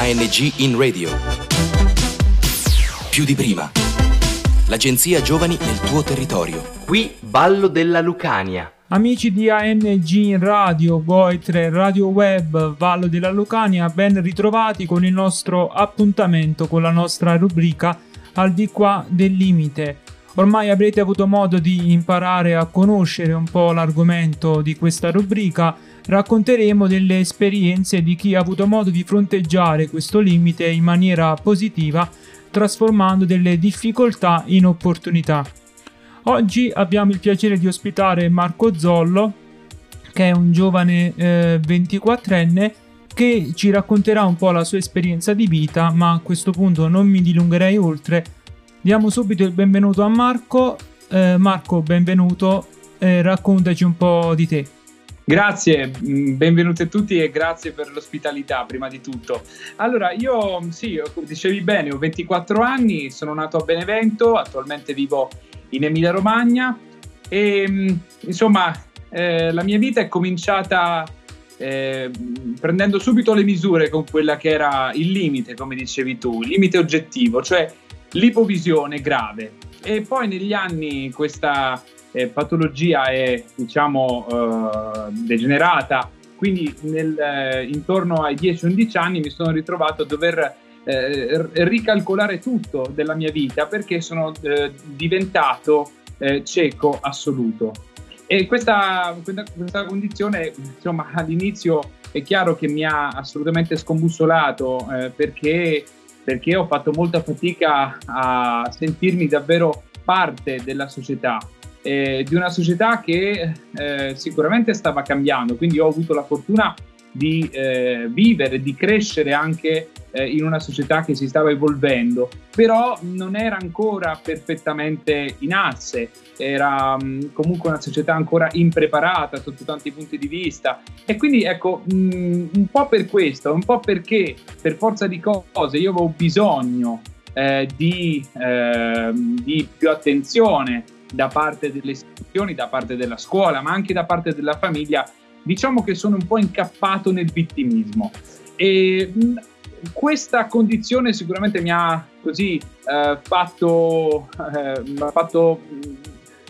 ANG in radio. Più di prima. L'agenzia Giovani nel tuo territorio. Qui Ballo della Lucania. Amici di ANG in radio, Goitre, Radio Web, Vallo della Lucania, ben ritrovati con il nostro appuntamento con la nostra rubrica Al di qua del limite. Ormai avrete avuto modo di imparare a conoscere un po' l'argomento di questa rubrica. Racconteremo delle esperienze di chi ha avuto modo di fronteggiare questo limite in maniera positiva, trasformando delle difficoltà in opportunità. Oggi abbiamo il piacere di ospitare Marco Zollo, che è un giovane eh, 24enne che ci racconterà un po' la sua esperienza di vita, ma a questo punto non mi dilungherei oltre Diamo subito il benvenuto a Marco. Eh, Marco, benvenuto. Eh, raccontaci un po' di te. Grazie, mm, benvenuti a tutti e grazie per l'ospitalità prima di tutto. Allora, io sì, dicevi bene, ho 24 anni, sono nato a Benevento, attualmente vivo in Emilia Romagna e mm, insomma eh, la mia vita è cominciata eh, prendendo subito le misure con quella che era il limite, come dicevi tu, il limite oggettivo, cioè l'ipovisione grave. E poi negli anni questa eh, patologia è diciamo eh, degenerata, quindi nel, eh, intorno ai 10-11 anni mi sono ritrovato a dover eh, ricalcolare tutto della mia vita perché sono eh, diventato eh, cieco assoluto. E questa, questa, condizione, insomma, all'inizio è chiaro che mi ha assolutamente scombussolato perché perché ho fatto molta fatica a sentirmi davvero parte della società, eh, di una società che eh, sicuramente stava cambiando, quindi ho avuto la fortuna di eh, vivere, di crescere anche eh, in una società che si stava evolvendo, però non era ancora perfettamente in asse, era mh, mm, comunque una società ancora impreparata sotto tanti punti di vista. E quindi ecco mh, mm, un po' per questo, un po' perché per forza di cose io avevo bisogno eh, di, eh, di più attenzione da parte delle istituzioni, da parte della scuola, ma anche da parte della famiglia, diciamo che sono un po' incappato nel vittimismo. E mm, questa condizione sicuramente mi ha così eh, fatto, eh, fatto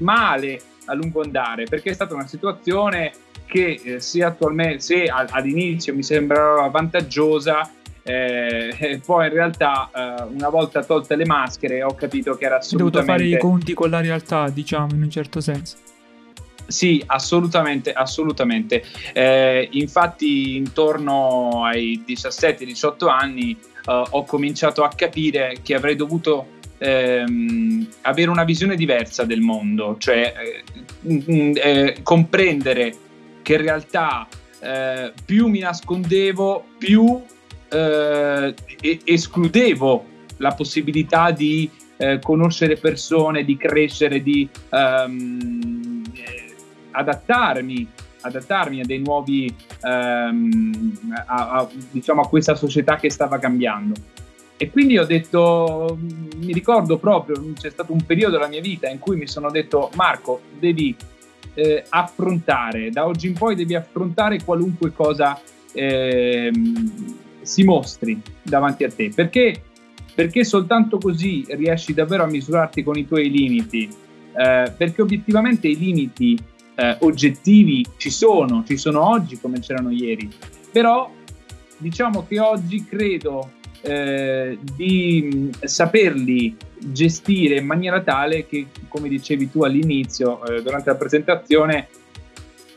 male a lungo andare perché è stata una situazione che eh, se, attualmente, se all'inizio mi sembrava vantaggiosa eh, poi in realtà eh, una volta tolte le maschere ho capito che era assolutamente... Ho dovuto fare i conti con la realtà diciamo in un certo senso sì, assolutamente, assolutamente. Eh, infatti intorno ai 17-18 anni eh, ho cominciato a capire che avrei dovuto ehm, avere una visione diversa del mondo, cioè eh, eh comprendere che in realtà eh, più mi nascondevo, più eh, escludevo la possibilità di conoscere persone, di crescere, di... Um, adattarmi, adattarmi a dei nuovi, ehm, a, a, diciamo a questa società che stava cambiando. E quindi ho detto, mi ricordo proprio, c'è stato un periodo della mia vita in cui mi sono detto, Marco, devi eh, affrontare, da oggi in poi devi affrontare qualunque cosa eh, si mostri davanti a te, perché, perché soltanto così riesci davvero a misurarti con i tuoi limiti, eh, perché obiettivamente i limiti eh, oggettivi ci sono, ci sono oggi come c'erano ieri, però diciamo che oggi credo eh, di saperli gestire in maniera tale che, come dicevi tu all'inizio, eh, durante la presentazione,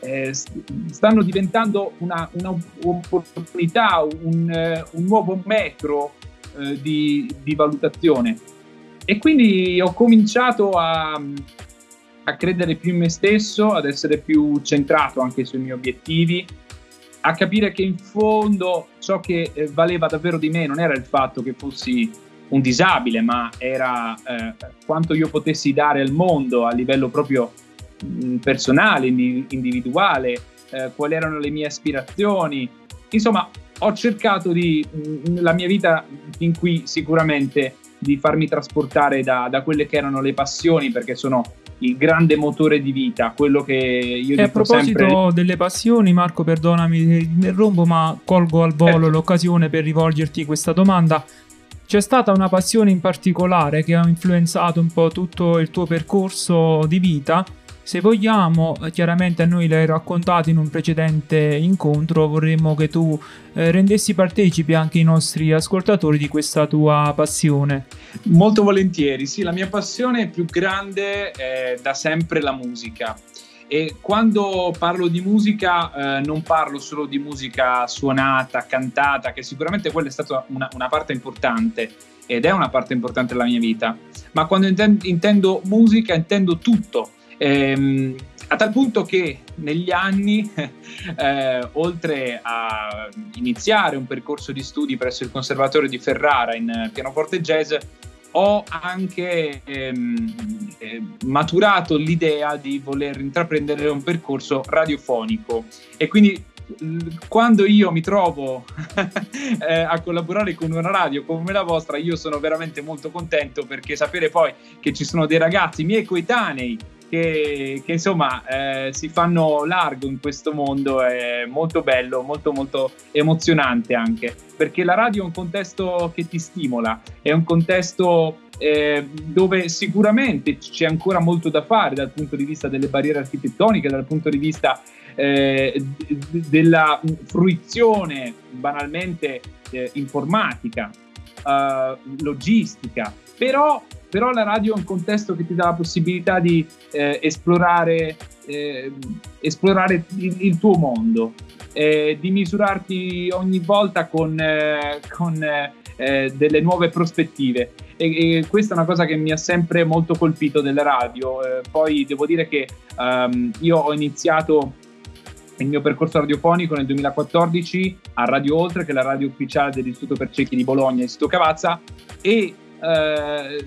eh, stanno diventando una, una opportunità, un, eh, un, nuovo metro eh, di, di valutazione. E quindi ho cominciato a, a credere più in me stesso, ad essere più centrato anche sui miei obiettivi, a capire che in fondo ciò che eh, valeva davvero di me non era il fatto che fossi un disabile, ma era eh, quanto io potessi dare al mondo a livello proprio mh, mm, personale, individuale, eh, quali erano le mie aspirazioni. Insomma, ho cercato di, mh, mm, la mia vita in cui sicuramente di farmi trasportare da, da, quelle che erano le passioni, perché sono il grande motore di vita, quello che io e a proposito sempre... delle passioni, Marco, perdonami se interrompo, ma colgo al volo certo. l'occasione per rivolgerti questa domanda. C'è stata una passione in particolare che ha influenzato un po' tutto il tuo percorso di vita? Se vogliamo, chiaramente a noi l'hai raccontato in un precedente incontro, vorremmo che tu eh, rendessi partecipi anche i nostri ascoltatori di questa tua passione. Molto volentieri, sì, la mia passione più grande è da sempre la musica. E quando parlo di musica eh, non parlo solo di musica suonata, cantata, che sicuramente quella è stata una, una parte importante ed è una parte importante della mia vita, ma quando intendo musica intendo tutto, Ehm, a tal punto che negli anni, eh, oltre a iniziare un percorso di studi presso il Conservatorio di Ferrara in pianoforte jazz, ho anche ehm, eh, maturato l'idea di voler intraprendere un percorso radiofonico. E quindi quando io mi trovo eh, a collaborare con una radio come la vostra, io sono veramente molto contento perché sapere poi che ci sono dei ragazzi miei coetanei che, che insomma eh, si fanno largo in questo mondo è molto bello, molto molto emozionante anche, perché la radio è un contesto che ti stimola, è un contesto eh, dove sicuramente c'è ancora molto da fare dal punto di vista delle barriere architettoniche, dal punto di vista eh, d- della fruizione banalmente eh, informatica, eh, logistica, però però la radio è un contesto che ti dà la possibilità di eh, esplorare, eh, esplorare il, il, tuo mondo, eh, di misurarti ogni volta con, eh, con eh, delle nuove prospettive. E, e, questa è una cosa che mi ha sempre molto colpito della radio. Eh, poi devo dire che um, io ho iniziato il mio percorso radiofonico nel 2014 a Radio Oltre, che è la radio ufficiale dell'Istituto per Ciechi di Bologna, Istituto Cavazza, e eh,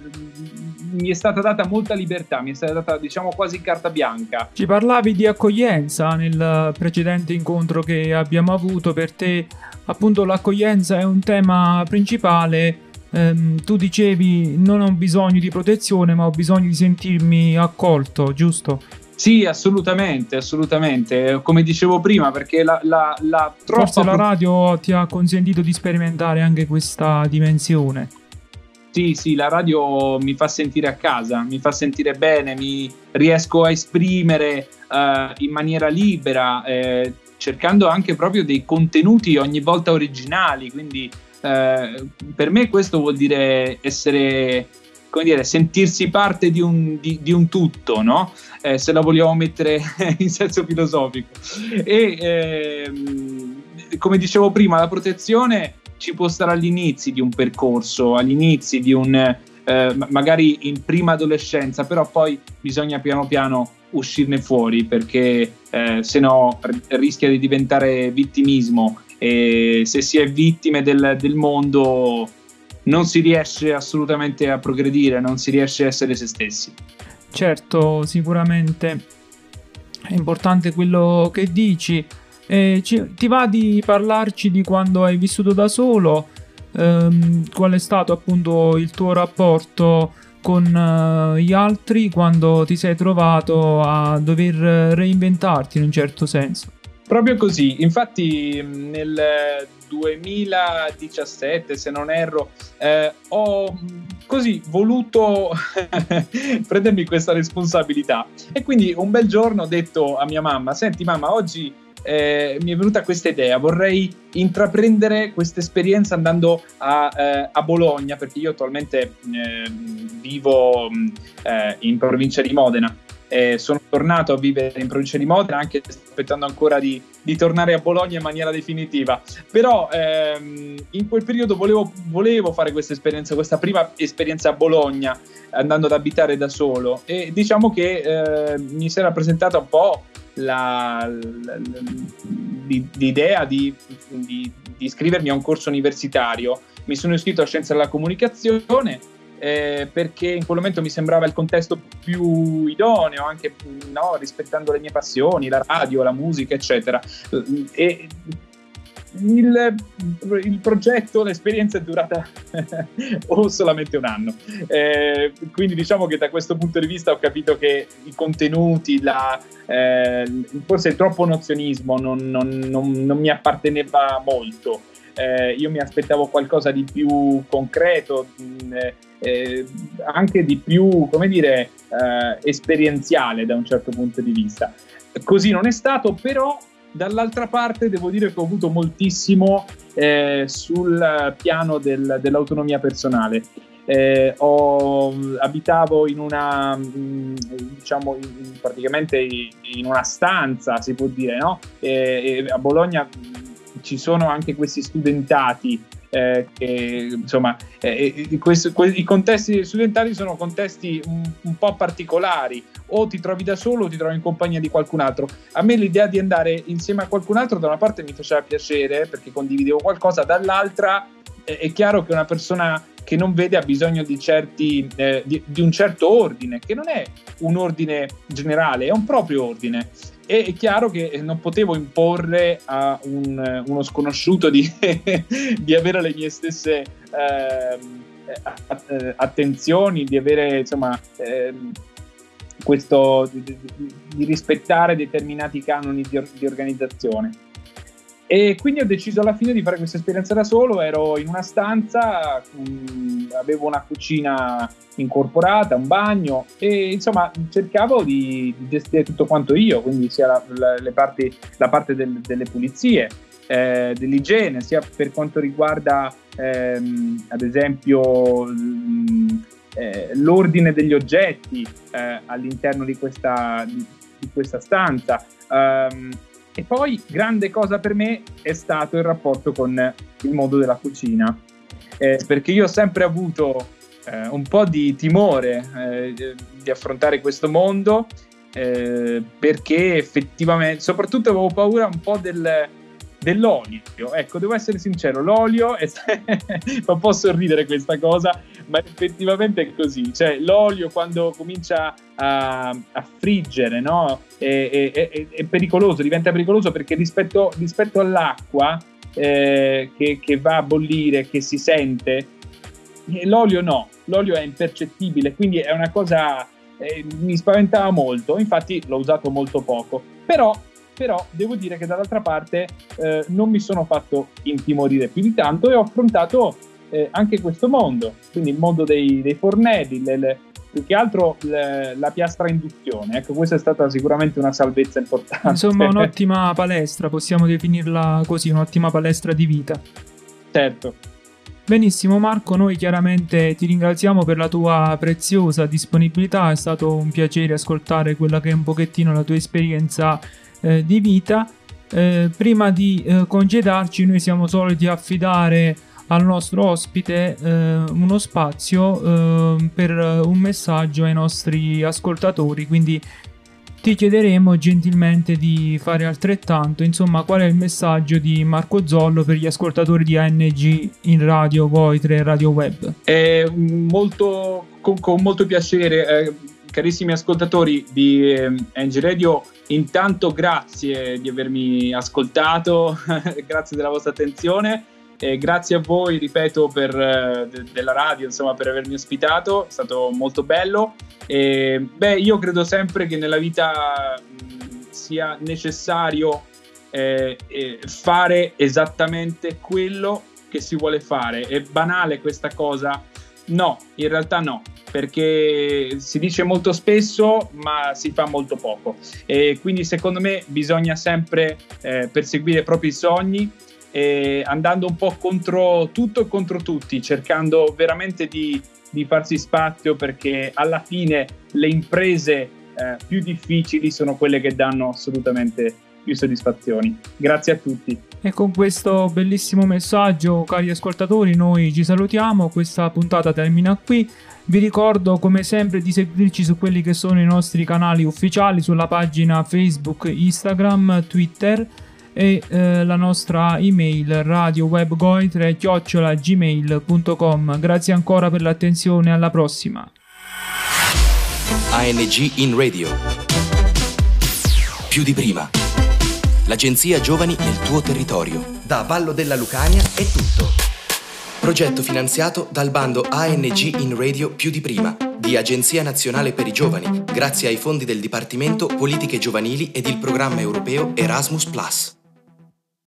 mi è stata data molta libertà, mi è stata data diciamo quasi carta bianca. Ci parlavi di accoglienza nel precedente incontro che abbiamo avuto, per te appunto l'accoglienza è un tema principale. Eh, tu dicevi non ho bisogno di protezione ma ho bisogno di sentirmi accolto, giusto? Sì, assolutamente, assolutamente. Come dicevo prima, perché la, la, la troppa... Forse la radio ti ha consentito di sperimentare anche questa dimensione. Sì, sì, la radio mi fa sentire a casa, mi fa sentire bene, mi riesco a esprimere uh, in maniera libera, eh, cercando anche proprio dei contenuti ogni volta originali. Quindi eh, per me questo vuol dire essere, come dire, sentirsi parte di un, di, di un tutto, no? Eh, se la vogliamo mettere in senso filosofico. E ehm, come dicevo prima, la protezione ci può stare all'inizio di un percorso, all'inizio di un eh, magari in prima adolescenza, però poi bisogna piano piano uscirne fuori perché eh, se no rischia di diventare vittimismo e se si è vittime del, del mondo non si riesce assolutamente a progredire, non si riesce a essere se stessi. Certo, sicuramente è importante quello che dici. Eh, ci, ti va di parlarci di quando hai vissuto da solo? Ehm, qual è stato appunto il tuo rapporto con uh, gli altri quando ti sei trovato a dover reinventarti in un certo senso? Proprio così, infatti nel 2017, se non erro, eh, ho così voluto prendermi questa responsabilità e quindi un bel giorno ho detto a mia mamma, senti mamma, oggi eh, mi è venuta questa idea, vorrei intraprendere questa esperienza andando a, eh, a, Bologna, perché io attualmente eh, vivo in provincia di Modena. sono tornato a vivere in provincia di Modena, anche aspettando ancora di, di tornare a Bologna in maniera definitiva. Però ehm, in quel periodo volevo, volevo fare questa esperienza, questa prima esperienza a Bologna, andando ad abitare da solo. E diciamo che eh, mi si era presentata un po' la, la, l'idea di, di, di, iscrivermi a un corso universitario. Mi sono iscritto a Scienza della Comunicazione eh, perché in quel momento mi sembrava il contesto più idoneo, anche no, rispettando le mie passioni, la radio, la musica, eccetera. E il, il, progetto, l'esperienza è durata o solamente un anno. Eh, quindi diciamo che da questo punto di vista ho capito che i contenuti, la, eh, forse troppo nozionismo non, non, non, non mi apparteneva molto. Eh, io mi aspettavo qualcosa di più concreto, mh, eh, anche di più, come dire, eh, esperienziale da un certo punto di vista. Così non è stato, però Dall'altra parte devo dire che ho avuto moltissimo eh, sul piano del, dell'autonomia personale. Eh, ho, abitavo in una, mm, diciamo, in, praticamente in una stanza, si può dire, no? E, e a Bologna ci sono anche questi studentati eh, che insomma eh, questo, que- i contesti studentali sono contesti un, un, po' particolari. O ti trovi da solo o ti trovi in compagnia di qualcun altro. A me l'idea di andare insieme a qualcun altro da una parte mi faceva piacere perché condividevo qualcosa dall'altra eh, è chiaro che una persona che non vede ha bisogno di, certi, eh, di, di un certo ordine che non è un ordine generale è un proprio ordine è chiaro che non potevo imporre a un, uno sconosciuto di, di, avere le mie stesse eh, attenzioni, di avere insomma eh, questo di, di, rispettare determinati canoni di, di organizzazione. E quindi ho deciso alla fine di fare questa esperienza da solo, ero in una stanza, mh, mm, avevo una cucina incorporata, un bagno e insomma cercavo di, gestire tutto quanto io, quindi sia la, la, parti, la parte del, delle pulizie, eh, dell'igiene, sia per quanto riguarda ehm, ad esempio l, eh, l'ordine degli oggetti eh, all'interno di questa, di, di questa stanza. Um, e poi, grande cosa per me è stato il rapporto con il mondo della cucina, eh, perché io ho sempre avuto eh, un po' di timore eh, di affrontare questo mondo, eh, perché effettivamente, soprattutto avevo paura un po' del, dell'olio. Ecco, devo essere sincero, l'olio è fa un po' sorridere questa cosa, ma effettivamente è così. Cioè, l'olio quando comincia a, a friggere, no? È, è, è, pericoloso, diventa pericoloso perché rispetto, rispetto all'acqua eh, che, che va a bollire, che si sente, eh, l'olio no, l'olio è impercettibile, quindi è una cosa eh, mi spaventava molto, infatti l'ho usato molto poco. Però però devo dire che dall'altra parte eh, non mi sono fatto intimorire più di tanto e ho affrontato eh, anche questo mondo, quindi il mondo dei, dei fornelli, le, le, più che altro le, la piastra induzione. Ecco, questa è stata sicuramente una salvezza importante. Insomma, un'ottima palestra, possiamo definirla così, un'ottima palestra di vita. Certo. Benissimo Marco, noi chiaramente ti ringraziamo per la tua preziosa disponibilità, è stato un piacere ascoltare quella che è un pochettino la tua esperienza eh, di vita. Eh, prima di eh, congedarci, noi siamo soliti affidare al nostro ospite eh, uno spazio eh, per un messaggio ai nostri ascoltatori. Quindi ti chiederemo gentilmente di fare altrettanto. Insomma, qual è il messaggio di Marco Zollo per gli ascoltatori di ANG in radio, Voitre e Radio Web? È molto, con, con molto piacere, eh, carissimi ascoltatori di eh, Radio Intanto grazie di avermi ascoltato, grazie della vostra attenzione e grazie a voi, ripeto, per, eh, de- della radio, insomma, per avermi ospitato, è stato molto bello. E, beh, io credo sempre che nella vita mh, sia necessario eh, eh, fare esattamente quello che si vuole fare. È banale questa cosa? No, in realtà no perché si dice molto spesso ma si fa molto poco e quindi secondo me bisogna sempre eh, perseguire i propri sogni eh, andando un po' contro tutto e contro tutti cercando veramente di, di farsi spazio perché alla fine le imprese eh, più difficili sono quelle che danno assolutamente più soddisfazioni. Grazie a tutti. E con questo bellissimo messaggio, cari ascoltatori, noi ci salutiamo. Questa puntata termina qui. Vi ricordo come sempre di seguirci su quelli che sono i nostri canali ufficiali sulla pagina Facebook, Instagram, Twitter e eh, la nostra email radiowebgoitre.gmail.com Grazie ancora per l'attenzione, alla prossima. ANG in radio. Più di prima. L'agenzia Giovani nel tuo territorio. Da Vallo della Lucania è tutto. Progetto finanziato dal bando ANG in Radio più di prima di Agenzia Nazionale per i Giovani, grazie ai fondi del Dipartimento Politiche Giovanili ed il programma europeo Erasmus ⁇